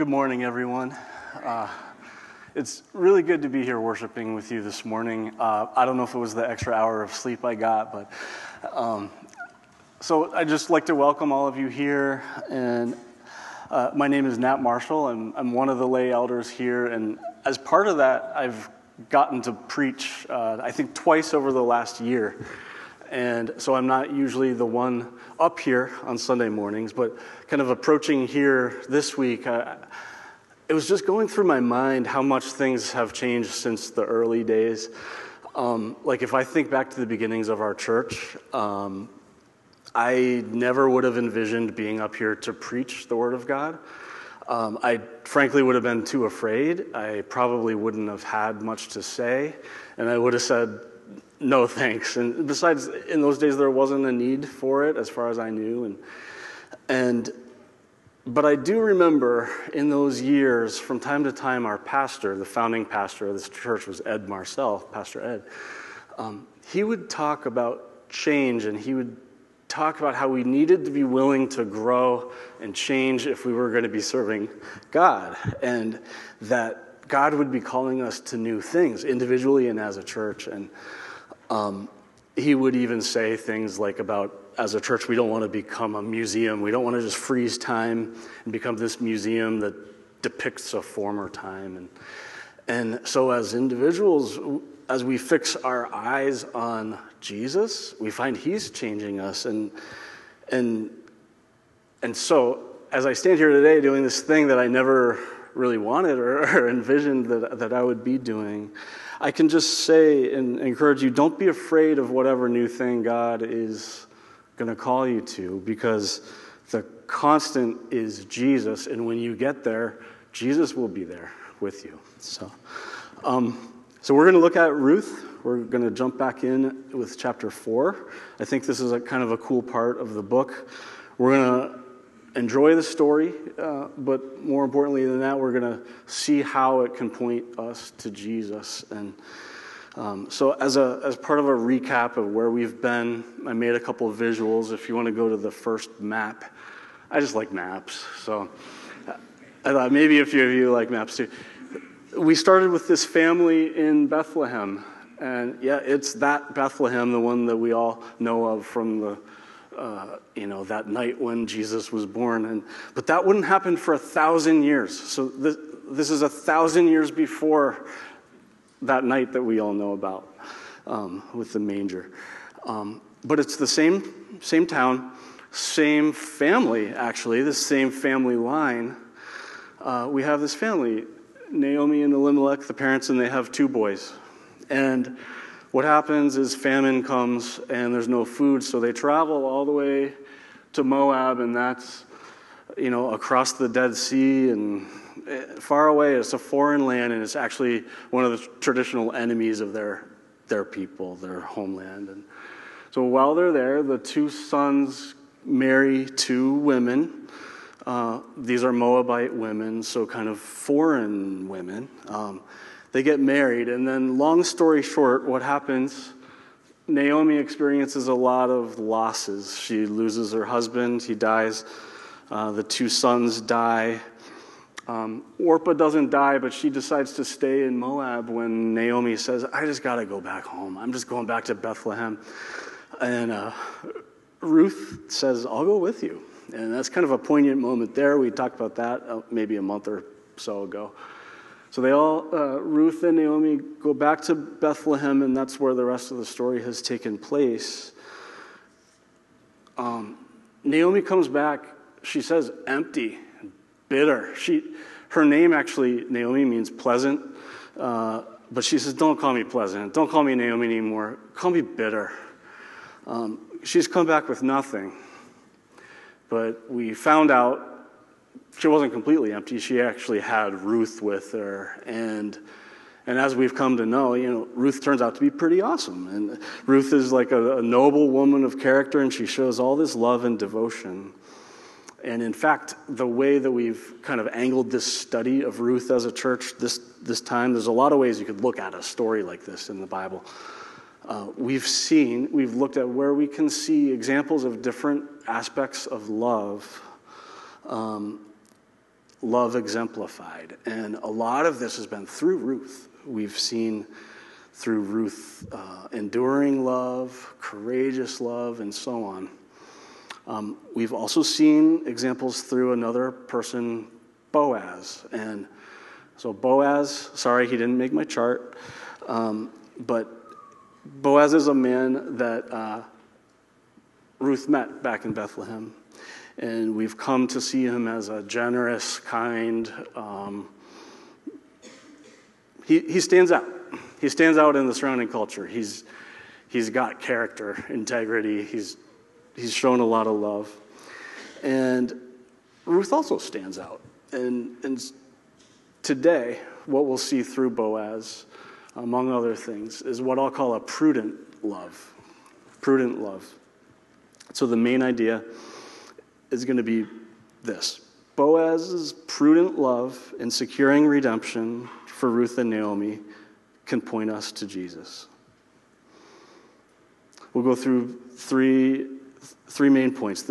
Good morning, everyone. Uh, it's really good to be here worshiping with you this morning. Uh, I don't know if it was the extra hour of sleep I got, but um, so I'd just like to welcome all of you here. And uh, my name is Nat Marshall. I'm, I'm one of the lay elders here. And as part of that, I've gotten to preach, uh, I think, twice over the last year. And so I'm not usually the one up here on Sunday mornings, but kind of approaching here this week, uh, it was just going through my mind how much things have changed since the early days. Um, like if I think back to the beginnings of our church, um, I never would have envisioned being up here to preach the Word of God. Um, I frankly would have been too afraid. I probably wouldn't have had much to say, and I would have said, no thanks. And besides, in those days, there wasn't a need for it as far as I knew. And, and, but I do remember in those years, from time to time, our pastor, the founding pastor of this church was Ed Marcel, Pastor Ed. Um, he would talk about change and he would talk about how we needed to be willing to grow and change if we were going to be serving God. And that God would be calling us to new things individually and as a church. And um, he would even say things like about as a church we don't want to become a museum. We don't want to just freeze time and become this museum that depicts a former time. And and so as individuals as we fix our eyes on jesus we find he's changing us. And and and so as i stand here today doing this thing that i never really wanted or, or envisioned that, that i would be doing I can just say and encourage you don't be afraid of whatever new thing God is going to call you to because the constant is Jesus. And when you get there, Jesus will be there with you. So, um, so we're going to look at Ruth. We're going to jump back in with chapter four. I think this is a kind of a cool part of the book. We're going to enjoy the story, uh, but more importantly than that, we're going to see how it can point us to Jesus. And um, so, as, a, as part of a recap of where we've been, I made a couple of visuals. If you want to go to the first map, I just like maps. So, I thought maybe a few of you like maps too. We started with this family in Bethlehem. And yeah, it's that Bethlehem, the one that we all know of from the uh, you know, that night when Jesus was born. And, but that wouldn't happen for a thousand years. So this, this is a thousand years before that night that we all know about um, with the manger. Um, but it's the same, same town, same family, actually, the same family line. Uh, we have this family, Naomi and Elimelech, the parents, and they have two boys. And what happens is famine comes and there's no food, so they travel all the way to Moab, and that's you know across the Dead Sea and eh, far away. It's a foreign land, and it's actually one of the traditional enemies of their their people, their homeland. And so while they're there, the two sons marry two women. Uh, these are Moabite women, so kind of foreign women. Um, they get married, and then, long story short, what happens? Naomi experiences a lot of losses. She loses her husband, he dies. Uh, the two sons die. Um, Orpah doesn't die, but she decides to stay in Moab when Naomi says, I just got to go back home. I'm just going back to Bethlehem. And uh, Ruth says, I'll go with you. And that's kind of a poignant moment there. We talked about that uh, maybe a month or so ago. So they all, uh, Ruth and Naomi, go back to Bethlehem, and that's where the rest of the story has taken place. Um, Naomi comes back, she says, empty, bitter. She, her name actually, Naomi, means pleasant, uh, but she says, Don't call me pleasant. Don't call me Naomi anymore. Call me bitter. Um, she's come back with nothing. But we found out she wasn't completely empty. She actually had Ruth with her. And, and as we've come to know, you know, Ruth turns out to be pretty awesome. And Ruth is like a, a noble woman of character, and she shows all this love and devotion. And in fact, the way that we've kind of angled this study of Ruth as a church this, this time, there's a lot of ways you could look at a story like this in the Bible. Uh, we've seen, we've looked at where we can see examples of different aspects of love um, love exemplified. And a lot of this has been through Ruth. We've seen through Ruth uh, enduring love, courageous love, and so on. Um, we've also seen examples through another person, Boaz. And so, Boaz, sorry, he didn't make my chart, um, but Boaz is a man that uh, Ruth met back in Bethlehem. And we've come to see him as a generous, kind, um, he, he stands out. He stands out in the surrounding culture. He's, he's got character, integrity. He's, he's shown a lot of love. And Ruth also stands out. And, and today, what we'll see through Boaz, among other things, is what I'll call a prudent love. Prudent love. So the main idea is going to be this Boaz's prudent love in securing redemption for Ruth and Naomi can point us to Jesus. We'll go through three, three main points.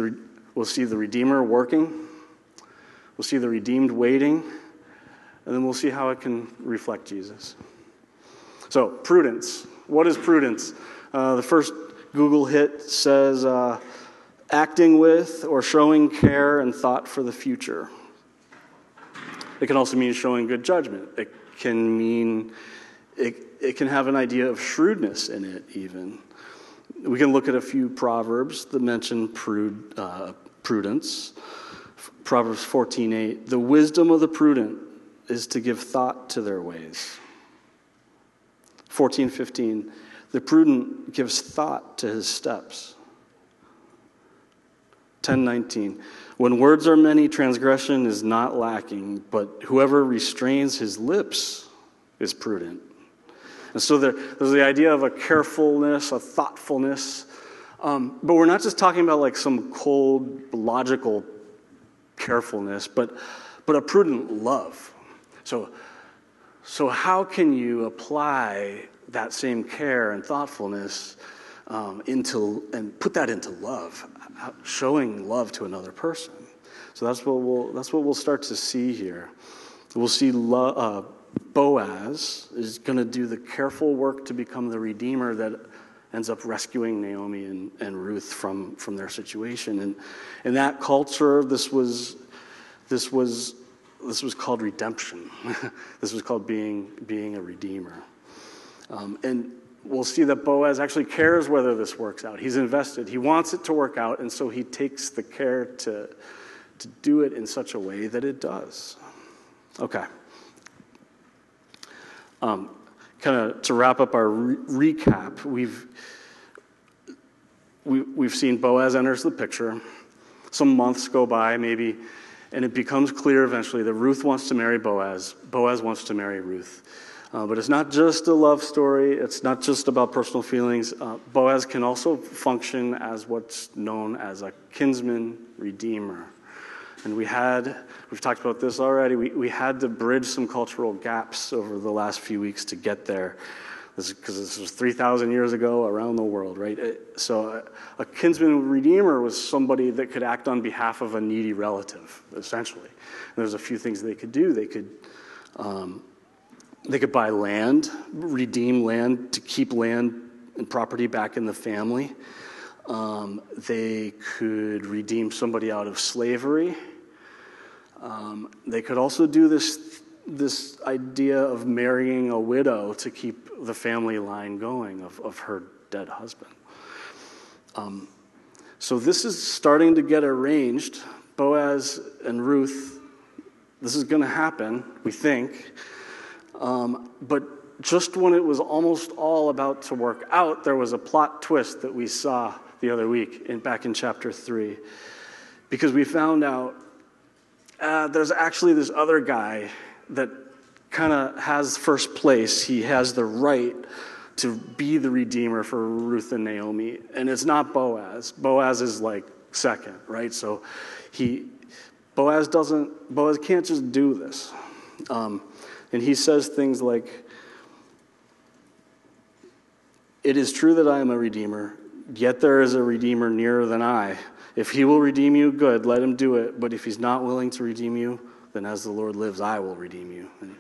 We'll see the Redeemer working, we'll see the redeemed waiting, and then we'll see how it can reflect Jesus. So, prudence. What is prudence? Uh, the first Google hit says uh, acting with or showing care and thought for the future. It can also mean showing good judgment. It can mean, it, it can have an idea of shrewdness in it, even. We can look at a few proverbs that mention prude, uh, prudence. Proverbs 14:8, "The wisdom of the prudent is to give thought to their ways." 14:15, "The prudent gives thought to his steps." 10:19, "When words are many, transgression is not lacking, but whoever restrains his lips is prudent." And so there, there's the idea of a carefulness, a thoughtfulness. Um, but we're not just talking about like some cold, logical carefulness, but, but a prudent love. So, so, how can you apply that same care and thoughtfulness um, into and put that into love, showing love to another person? So that's what we'll that's what we'll start to see here. We'll see love. Uh, Boaz is going to do the careful work to become the redeemer that ends up rescuing Naomi and, and Ruth from, from their situation. And in that culture, this was, this was, this was called redemption. this was called being, being a redeemer. Um, and we'll see that Boaz actually cares whether this works out. He's invested, he wants it to work out, and so he takes the care to, to do it in such a way that it does. Okay. Um, kind of to wrap up our re- recap, we've, we, we've seen Boaz enters the picture. Some months go by, maybe, and it becomes clear eventually that Ruth wants to marry Boaz. Boaz wants to marry Ruth. Uh, but it's not just a love story, it's not just about personal feelings. Uh, Boaz can also function as what's known as a kinsman redeemer. And we had, we've talked about this already, we, we had to bridge some cultural gaps over the last few weeks to get there. Because this, this, was 3,000 years ago around the world, right? It, so a, a, kinsman redeemer was somebody that could act on behalf of a needy relative, essentially. And there's a few things they could do. They could, um, they could buy land, redeem land to keep land and property back in the family. Um, they could redeem somebody out of slavery. Um, they could also do this, this idea of marrying a widow to keep the family line going of, of her dead husband. Um, so this is starting to get arranged. Boaz and Ruth, this is going to happen, we think. Um, but just when it was almost all about to work out, there was a plot twist that we saw the other week, in, back in chapter 3, because we found out uh, there's actually this other guy that kind of has first place. He has the right to be the redeemer for Ruth and Naomi, and it's not Boaz. Boaz is like second, right? So he Boaz doesn't Boaz can't just do this, um, and he says things like. It is true that I am a redeemer. Yet there is a Redeemer nearer than I. If he will redeem you, good, let him do it. But if he's not willing to redeem you, then as the Lord lives, I will redeem you. And,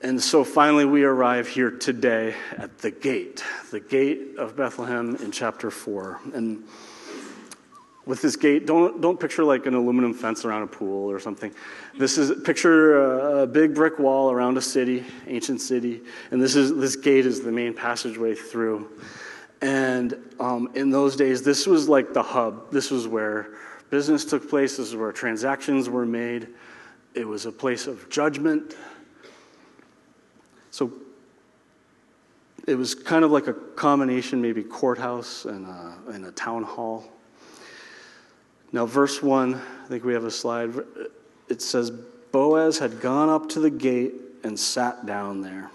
and so finally, we arrive here today at the gate, the gate of Bethlehem in chapter 4. And with this gate, don't, don't picture like an aluminum fence around a pool or something. This is, picture a, a big brick wall around a city, ancient city, and this, is, this gate is the main passageway through. And um, in those days, this was like the hub. This was where business took place, this is where transactions were made. It was a place of judgment. So it was kind of like a combination, maybe courthouse and a, and a town hall. Now, verse 1, I think we have a slide. It says, Boaz had gone up to the gate and sat down there.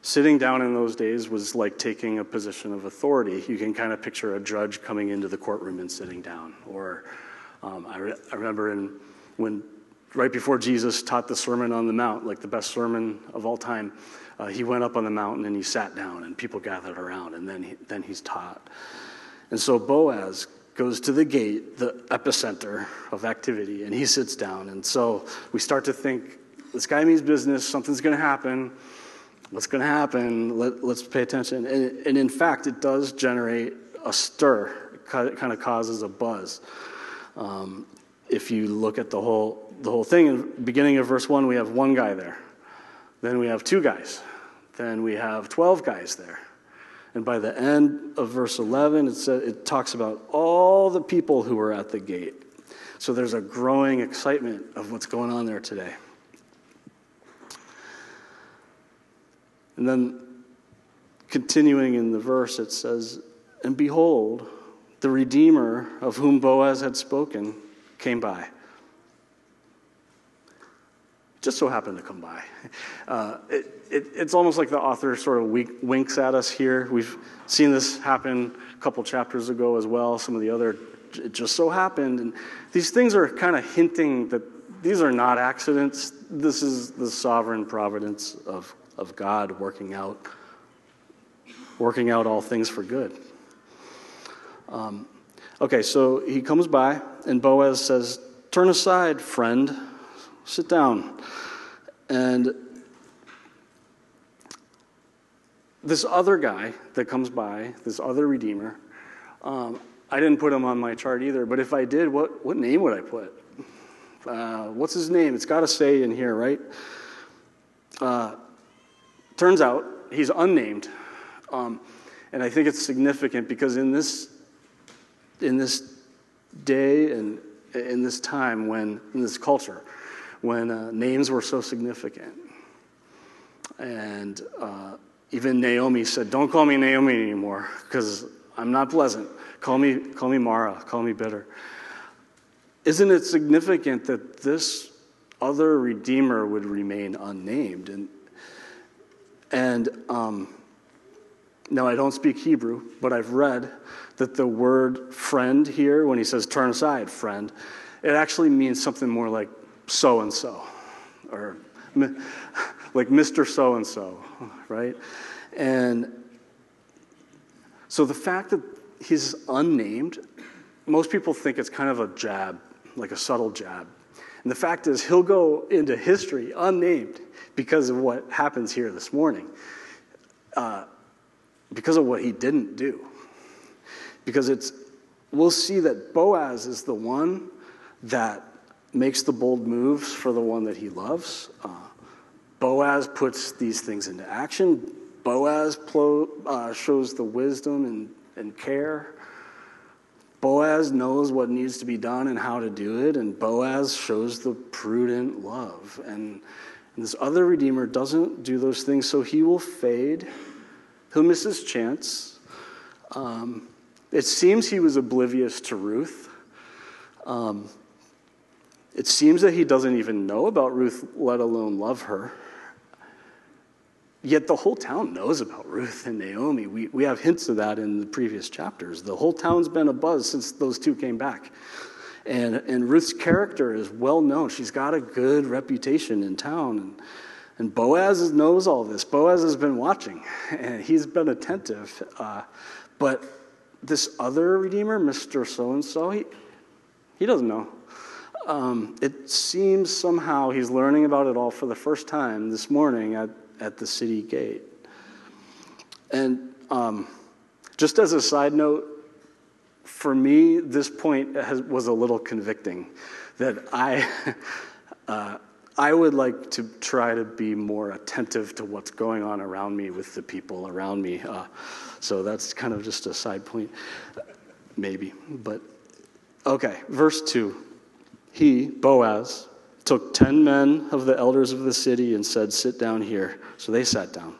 Sitting down in those days was like taking a position of authority. You can kind of picture a judge coming into the courtroom and sitting down. Or um, I, re- I, remember in, when right before Jesus taught the Sermon on the Mount, like the best sermon of all time, uh, he went up on the mountain and he sat down and people gathered around and then, he, then he's taught. And so Boaz goes to the gate, the epicenter of activity, and he sits down. And so we start to think this guy means business, something's going to happen. What's going to happen? Let, us pay attention. And, and, in fact, it does generate a stir, it kind of causes a buzz. Um, if you look at the whole, the whole thing, in the beginning of verse 1, we have one guy there. Then we have two guys. Then we have 12 guys there. And by the end of verse 11, it, says, it talks about all the people who were at the gate. So there's a growing excitement of what's going on there today. And then continuing in the verse, it says, And behold, the Redeemer of whom Boaz had spoken came by just so happened to come by. Uh, it, it, it's almost like the author sort of winks at us here. We've seen this happen a couple chapters ago as well. Some of the other, it just so happened. And these things are kind of hinting that these are not accidents. This is the sovereign providence of, of God working out, working out all things for good. Um, okay, so he comes by, and Boaz says, Turn aside, friend sit down. And this other guy that comes by, this other Redeemer, um, I didn't put him on my chart either, but if I did, what, what name would I put? Uh, what's his name? It's got to say in here, right? Uh, turns out he's unnamed. Um, and I think it's significant because in this, in this day and in this time when, in this culture, when uh, names were so significant. And uh, even Naomi said, Don't call me Naomi anymore because I'm not pleasant. Call me, call me Mara, call me bitter. Isn't it significant that this other Redeemer would remain unnamed? And, and um, now I don't speak Hebrew, but I've read that the word friend here, when he says turn aside, friend, it actually means something more like so and so, or like Mr. So and so, right? And so the fact that he's unnamed, most people think it's kind of a jab, like a subtle jab. And the fact is, he'll go into history unnamed because of what happens here this morning, uh, because of what he didn't do. Because it's, we'll see that Boaz is the one that makes the bold moves for the one that he loves. Uh, Boaz puts these things into action. Boaz plo- uh, shows the wisdom and, and care. Boaz knows what needs to be done and how to do it, and Boaz shows the prudent love. And, and this other Redeemer doesn't do those things, so he will fade. He'll miss his chance. Um, it seems he was oblivious to Ruth. Um, it seems that he doesn't even know about Ruth, let alone love her. Yet the whole town knows about Ruth and Naomi. We, we have hints of that in the previous chapters. The whole town's been a buzz since those two came back. And, and Ruth's character is well known. She's got a good reputation in town. And, and Boaz knows all this. Boaz has been watching, and he's been attentive. Uh, but this other Redeemer, Mr. So and so, he, he doesn't know. Um, it seems somehow he's learning about it all for the first time this morning at, at the city gate. And um, just as a side note, for me, this point has, was a little convicting that I, uh, I would like to try to be more attentive to what's going on around me with the people around me. Uh, so that's kind of just a side point, maybe. But okay, verse 2. He, Boaz, took ten men of the elders of the city and said, Sit down here. So they sat down.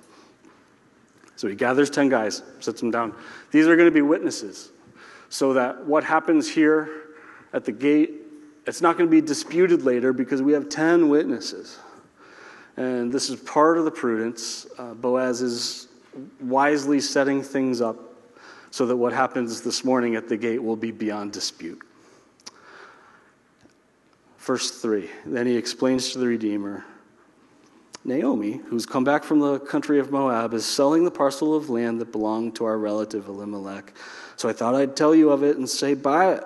So he gathers 10 guys, sits them down. These are going to be witnesses so that what happens here at the gate, it's not going to be disputed later because we have 10 witnesses. And this is part of the prudence. Uh, Boaz is wisely setting things up so that what happens this morning at the gate will be beyond dispute. Verse 3 Then he explains to the Redeemer Naomi, who's come back from the country of Moab, is selling the parcel of land that belonged to our relative Elimelech. So I thought I'd tell you of it and say, Buy it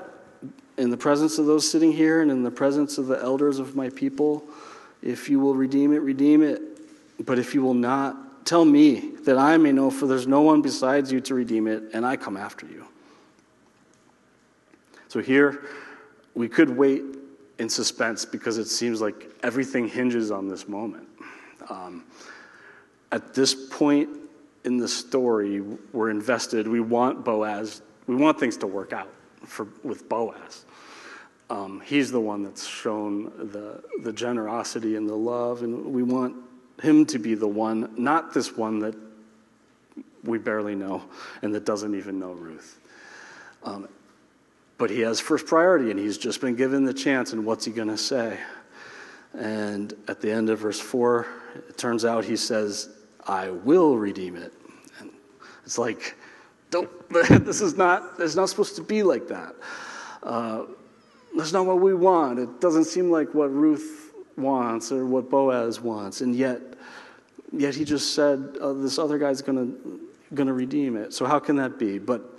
in the presence of those sitting here and in the presence of the elders of my people. If you will redeem it, redeem it. But if you will not, tell me that I may know, for there's no one besides you to redeem it, and I come after you. So here, we could wait in suspense because it seems like everything hinges on this moment. Um, at this point in the story, we're invested. We want Boaz, we want things to work out for, with Boaz. Um, he's the one that's shown the, the generosity and the love, and we want him to be the one, not this one that we barely know and that doesn't even know Ruth. Um, but he has first priority, and he's just been given the chance, and what's he going to say? And at the end of verse 4, it turns out he says, I will redeem it. And it's like, don't, this is not, it's not supposed to be like that. Uh, that's not what we want. It doesn't seem like what Ruth wants or what Boaz wants. And yet, yet he just said, oh, this other guy's going to redeem it. So how can that be? But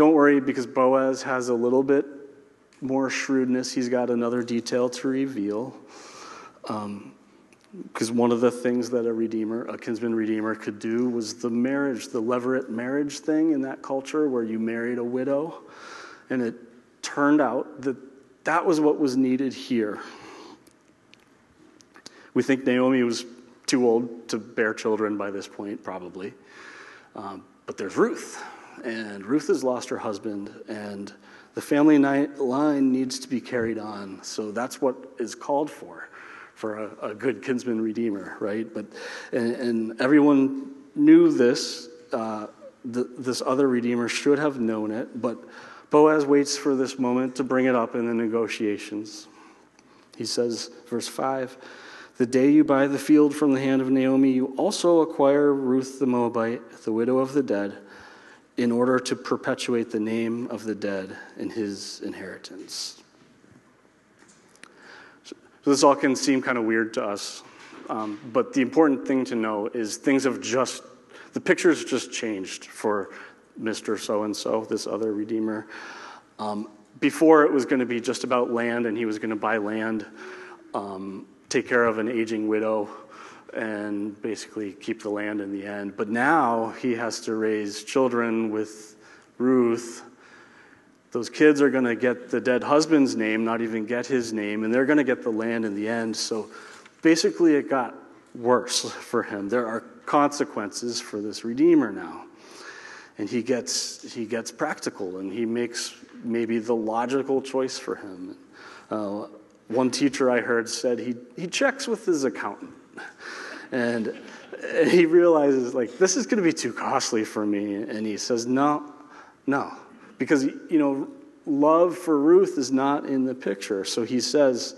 don't worry because Boaz has a little bit more shrewdness. He's got another detail to reveal. Because um, one of the things that a redeemer, a kinsman redeemer, could do was the marriage, the levirate marriage thing in that culture where you married a widow. And it turned out that that was what was needed here. We think Naomi was too old to bear children by this point, probably. Um, but there's Ruth, and Ruth has lost her husband, and the family line needs to be carried on. So that's what is called for for a, a good kinsman redeemer, right? But and, and everyone knew this. Uh, the, this other redeemer should have known it, but Boaz waits for this moment to bring it up in the negotiations. He says, verse 5 The day you buy the field from the hand of Naomi, you also acquire Ruth the Moabite, the widow of the dead, in order to perpetuate the name of the dead in his inheritance. So this all can seem kind of weird to us, um, but the important thing to know is things have just, the picture's just changed for Mr. So and so, this other Redeemer. Um, before it was going to be just about land, and he was going to buy land, um, take care of an aging widow, and basically keep the land in the end. But now he has to raise children with Ruth those kids are going to get the dead husband's name, not even get his name, and they're going to get the land in the end. So basically, it got worse for him. There are consequences for this Redeemer now. And he gets, he gets practical and he makes maybe the logical choice for him. Uh, one teacher I heard said he, he checks with his accountant. And he realizes, like, this is going to be too costly for me. And he says, no, no, because, you know, love for Ruth is not in the picture. So he says,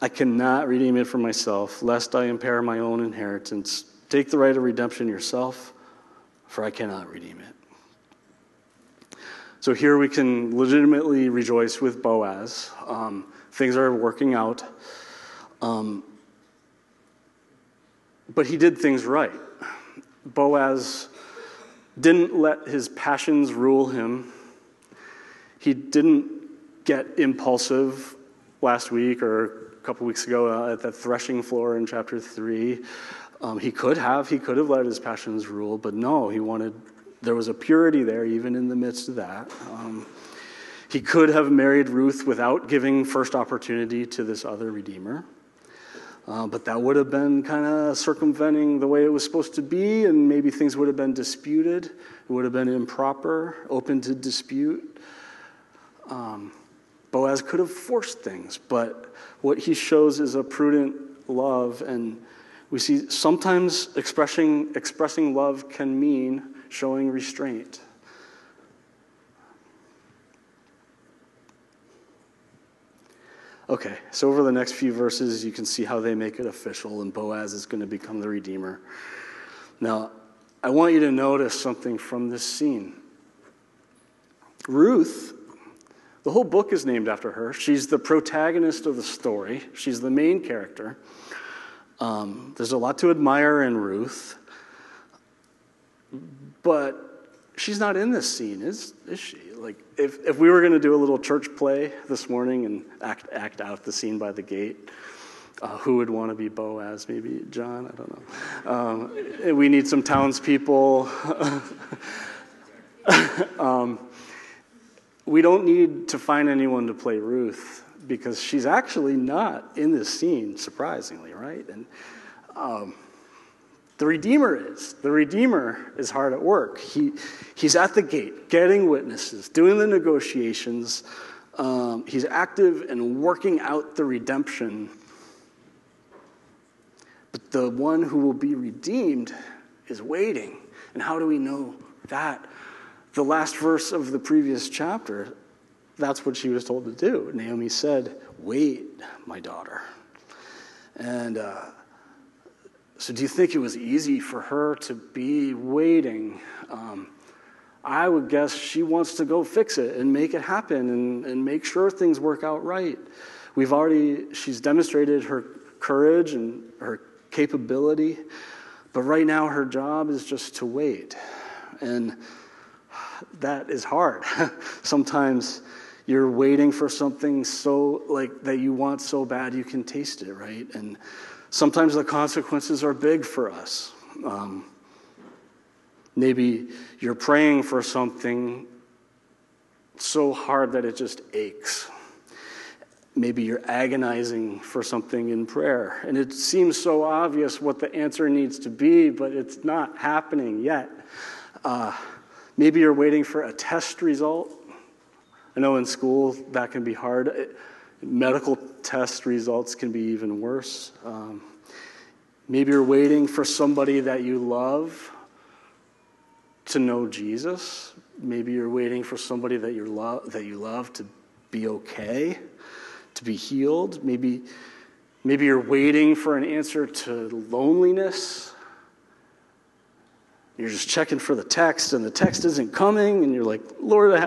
I cannot redeem it for myself, lest I impair my own inheritance. Take the right of redemption yourself, for I cannot redeem it. So here we can legitimately rejoice with Boaz. Um, things are working out. Um, but he did things right. Boaz didn't let his passions rule him. He didn't get impulsive last week or a couple weeks ago uh, at the threshing floor in chapter 3. Um, he could have, he could have let his passions rule, but no, he wanted, there was a purity there even in the midst of that. Um, he could have married Ruth without giving first opportunity to this other redeemer. Uh, but that would have been kind of circumventing the way it was supposed to be, and maybe things would have been disputed. It would have been improper, open to dispute. Um, Boaz could have forced things, but what he shows is a prudent love, and we see sometimes expressing, expressing love can mean showing restraint. Okay, so over the next few verses, you can see how they make it official, and Boaz is going to become the Redeemer. Now, I want you to notice something from this scene. Ruth, the whole book is named after her. She's the protagonist of the story, she's the main character. Um, there's a lot to admire in Ruth, but she's not in this scene, is, is she? Like, if, if we were going to do a little church play this morning and act, act out the scene by the gate, uh, who would want to be Boaz? Maybe John? I don't know. Um, we need some townspeople. um, we don't need to find anyone to play Ruth because she's actually not in this scene, surprisingly, right? And um, the Redeemer is. The Redeemer is hard at work. He, he's at the gate, getting witnesses, doing the negotiations. Um, he's active in working out the redemption. But the one who will be redeemed is waiting. And how do we know that? The last verse of the previous chapter, that's what she was told to do. Naomi said, Wait, my daughter. And uh, so, do you think it was easy for her to be waiting? Um, I would guess she wants to go fix it and make it happen and, and make sure things work out right. We've already, she's demonstrated her courage and her capability, but right now her job is just to wait. And that is hard. Sometimes you're waiting for something so like that you want so bad you can taste it, right? And Sometimes the consequences are big for us. Um, maybe you're praying for something so hard that it just aches. Maybe you're agonizing for something in prayer, and it seems so obvious what the answer needs to be, but it's not happening yet. Uh, maybe you're waiting for a test result. I know in school that can be hard. It, medical test results can be even worse. Um, maybe you're waiting for somebody that you love to know Jesus. Maybe you're waiting for somebody that, you lo- that you love to be okay, to be healed. Maybe, maybe you're waiting for an answer to loneliness. You're just checking for the text, and the text isn't coming, and you're like, Lord,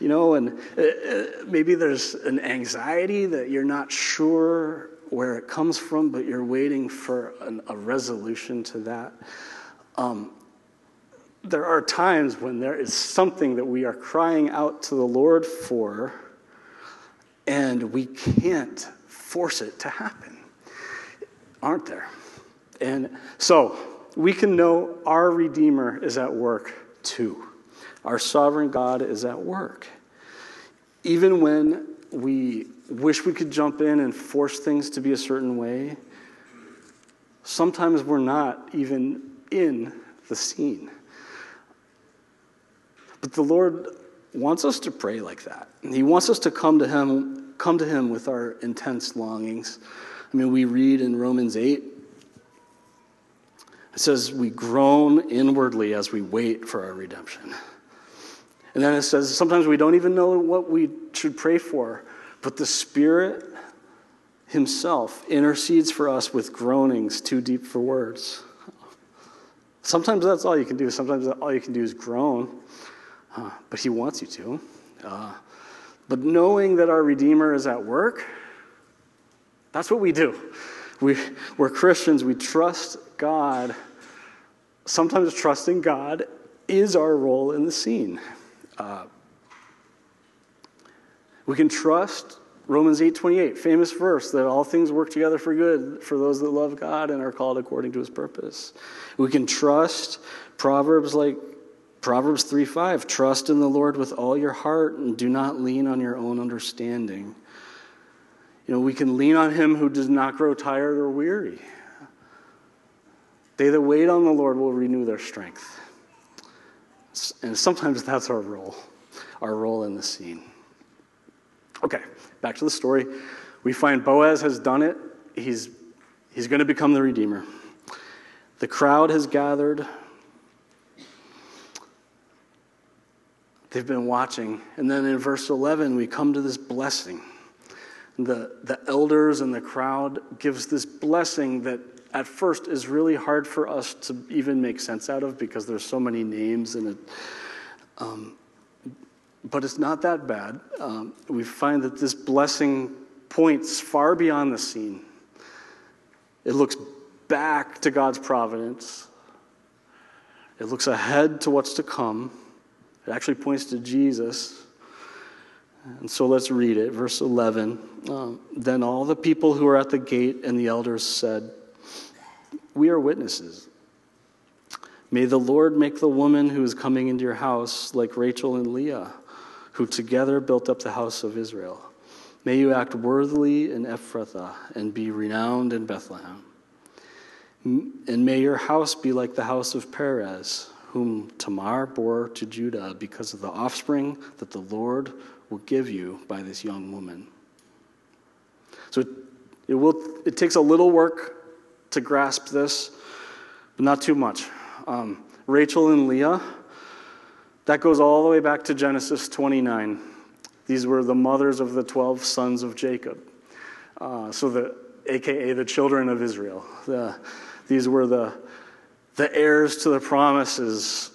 you know, and uh, uh, maybe there's an anxiety that you're not sure where it comes from, but you're waiting for an, a resolution to that. Um, there are times when there is something that we are crying out to the Lord for, and we can't force it to happen, aren't there? And so, we can know our Redeemer is at work too. Our sovereign God is at work. Even when we wish we could jump in and force things to be a certain way, sometimes we're not even in the scene. But the Lord wants us to pray like that. He wants us to come to him, come to him with our intense longings. I mean, we read in Romans 8 it says, We groan inwardly as we wait for our redemption. And then it says, sometimes we don't even know what we should pray for, but the Spirit Himself intercedes for us with groanings too deep for words. Sometimes that's all you can do. Sometimes all you can do is groan, uh, but He wants you to. Uh, but knowing that our Redeemer is at work, that's what we do. We, we're Christians, we trust God. Sometimes trusting God is our role in the scene. Uh, we can trust Romans 8:28, famous verse that all things work together for good for those that love God and are called according to his purpose. We can trust Proverbs like Proverbs 3:5, trust in the Lord with all your heart and do not lean on your own understanding. You know, we can lean on him who does not grow tired or weary. They that wait on the Lord will renew their strength. And sometimes that's our role, our role in the scene. Okay, back to the story. We find Boaz has done it. He's, he's going to become the Redeemer. The crowd has gathered. They've been watching. And then in verse 11, we come to this blessing. The, the elders and the crowd gives this blessing that at first is really hard for us to even make sense out of because there's so many names in it. Um, but it's not that bad. Um, we find that this blessing points far beyond the scene. It looks back to God's providence. It looks ahead to what's to come. It actually points to Jesus. And so let's read it. Verse 11. Um, then all the people who were at the gate and the elders said, We are witnesses. May the Lord make the woman who is coming into your house like Rachel and Leah, who together built up the house of Israel. May you act worthily in Ephrathah and be renowned in Bethlehem. And may your house be like the house of Perez, whom Tamar bore to Judah because of the offspring that the Lord will give you by this young woman. So it, will, it takes a little work to grasp this, but not too much. Um, Rachel and Leah, that goes all the way back to Genesis 29. These were the mothers of the 12 sons of Jacob. Uh, so the aka the children of Israel. The, these were the, the heirs to the promises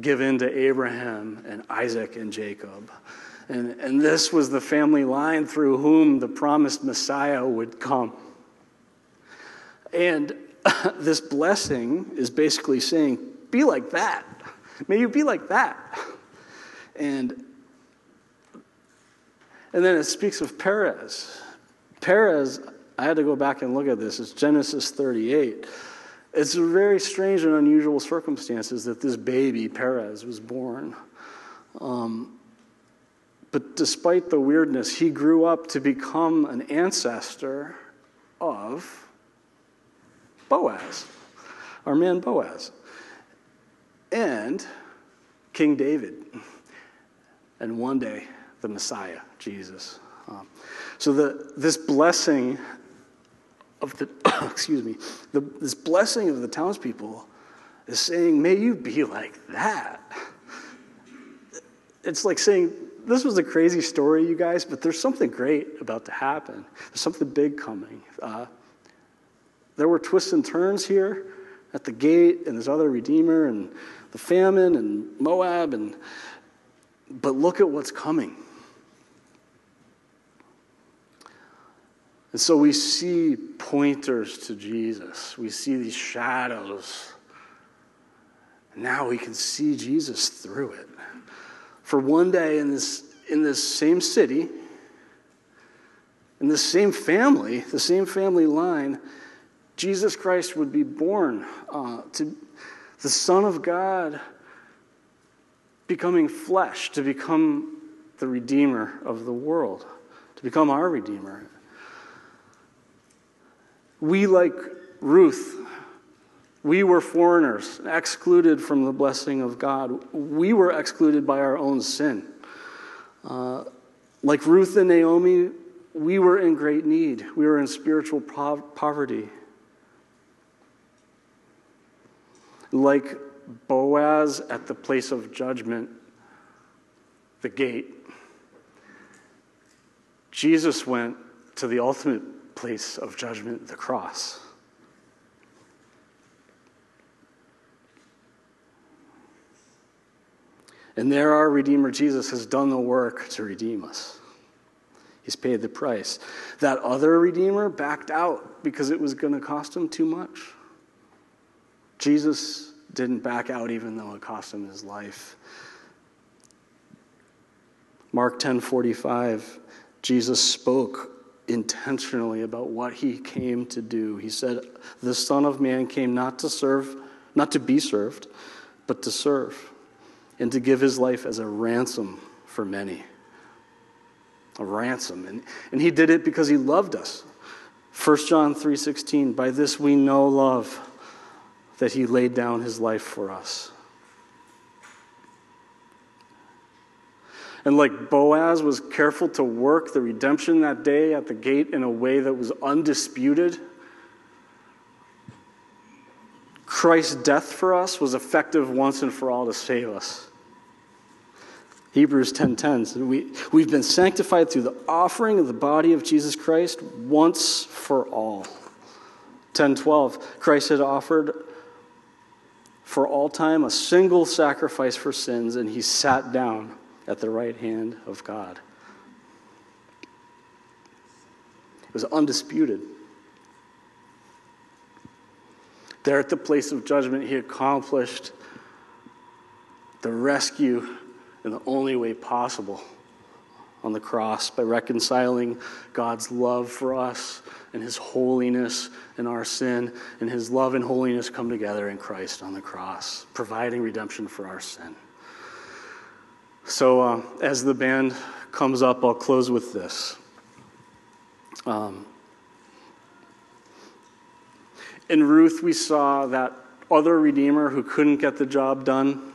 given to Abraham and Isaac and Jacob. And, and this was the family line through whom the promised Messiah would come. And this blessing is basically saying, be like that. May you be like that. And, and then it speaks of Perez. Perez, I had to go back and look at this, it's Genesis 38. It's a very strange and unusual circumstances that this baby, Perez, was born. Um, but despite the weirdness, he grew up to become an ancestor of Boaz, our man Boaz, and King David, and one day the Messiah, Jesus. Um, so the, this blessing of the, excuse me, the, this blessing of the townspeople is saying, may you be like that. It's like saying, this was a crazy story, you guys, but there's something great about to happen. There's something big coming. Uh, there were twists and turns here at the gate, and this other Redeemer, and the famine, and Moab, and but look at what's coming. And so we see pointers to Jesus. We see these shadows. Now we can see Jesus through it for one day in this, in this same city, in the same family, the same family line, Jesus Christ would be born uh, to the Son of God becoming flesh, to become the Redeemer of the world, to become our Redeemer. We, like Ruth, we were foreigners, excluded from the blessing of God. We were excluded by our own sin. Uh, like Ruth and Naomi, we were in great need. We were in spiritual poverty. Like Boaz at the place of judgment, the gate, Jesus went to the ultimate place of judgment, the cross. And there, our Redeemer Jesus has done the work to redeem us. He's paid the price. That other Redeemer backed out because it was going to cost him too much. Jesus didn't back out even though it cost him his life. Mark 10:45 Jesus spoke intentionally about what he came to do. He said, The Son of Man came not to serve, not to be served, but to serve, and to give his life as a ransom for many. A ransom. And, and he did it because he loved us. 1 John 3:16, by this we know love, that he laid down his life for us. And like Boaz was careful to work the redemption that day at the gate in a way that was undisputed, Christ's death for us was effective once and for all to save us. Hebrews 10:10 we, we've been sanctified through the offering of the body of Jesus Christ once for all. 10:12 Christ had offered for all time a single sacrifice for sins and he sat down at the right hand of God. It was undisputed. There at the place of judgment, he accomplished the rescue in the only way possible on the cross by reconciling God's love for us and his holiness and our sin, and his love and holiness come together in Christ on the cross, providing redemption for our sin. So, uh, as the band comes up, I'll close with this. Um, in Ruth, we saw that other Redeemer who couldn't get the job done.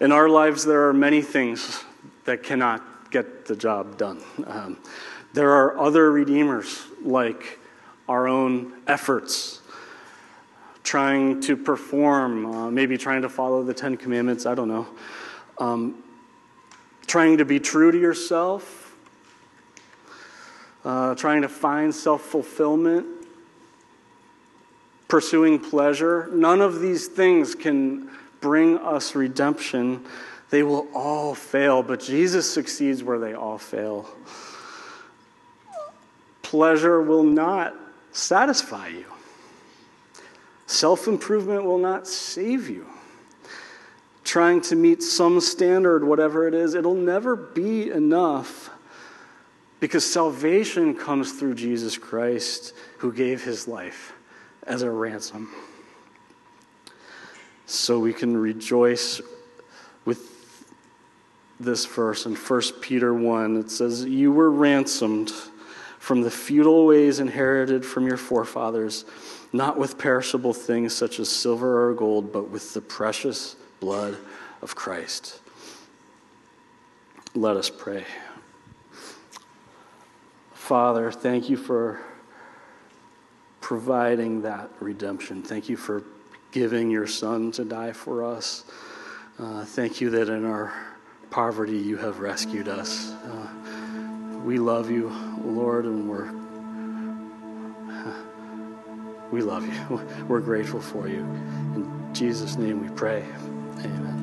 In our lives, there are many things that cannot get the job done. Um, there are other Redeemers, like our own efforts, trying to perform, uh, maybe trying to follow the Ten Commandments, I don't know um, trying to be true to yourself, uh, trying to find self fulfillment, pursuing pleasure. None of these things can bring us redemption. They will all fail, but Jesus succeeds where they all fail. Pleasure will not satisfy you. Self improvement will not save you trying to meet some standard, whatever it is, it'll never be enough because salvation comes through Jesus Christ who gave his life as a ransom. So we can rejoice with this verse in 1 Peter 1. It says, You were ransomed from the futile ways inherited from your forefathers, not with perishable things such as silver or gold, but with the precious blood of Christ. Let us pray. Father, thank you for providing that redemption. Thank you for giving your Son to die for us. Uh, thank you that in our poverty you have rescued us. Uh, we love you, Lord, and we're we love you. We're grateful for you. In Jesus' name we pray. Amen.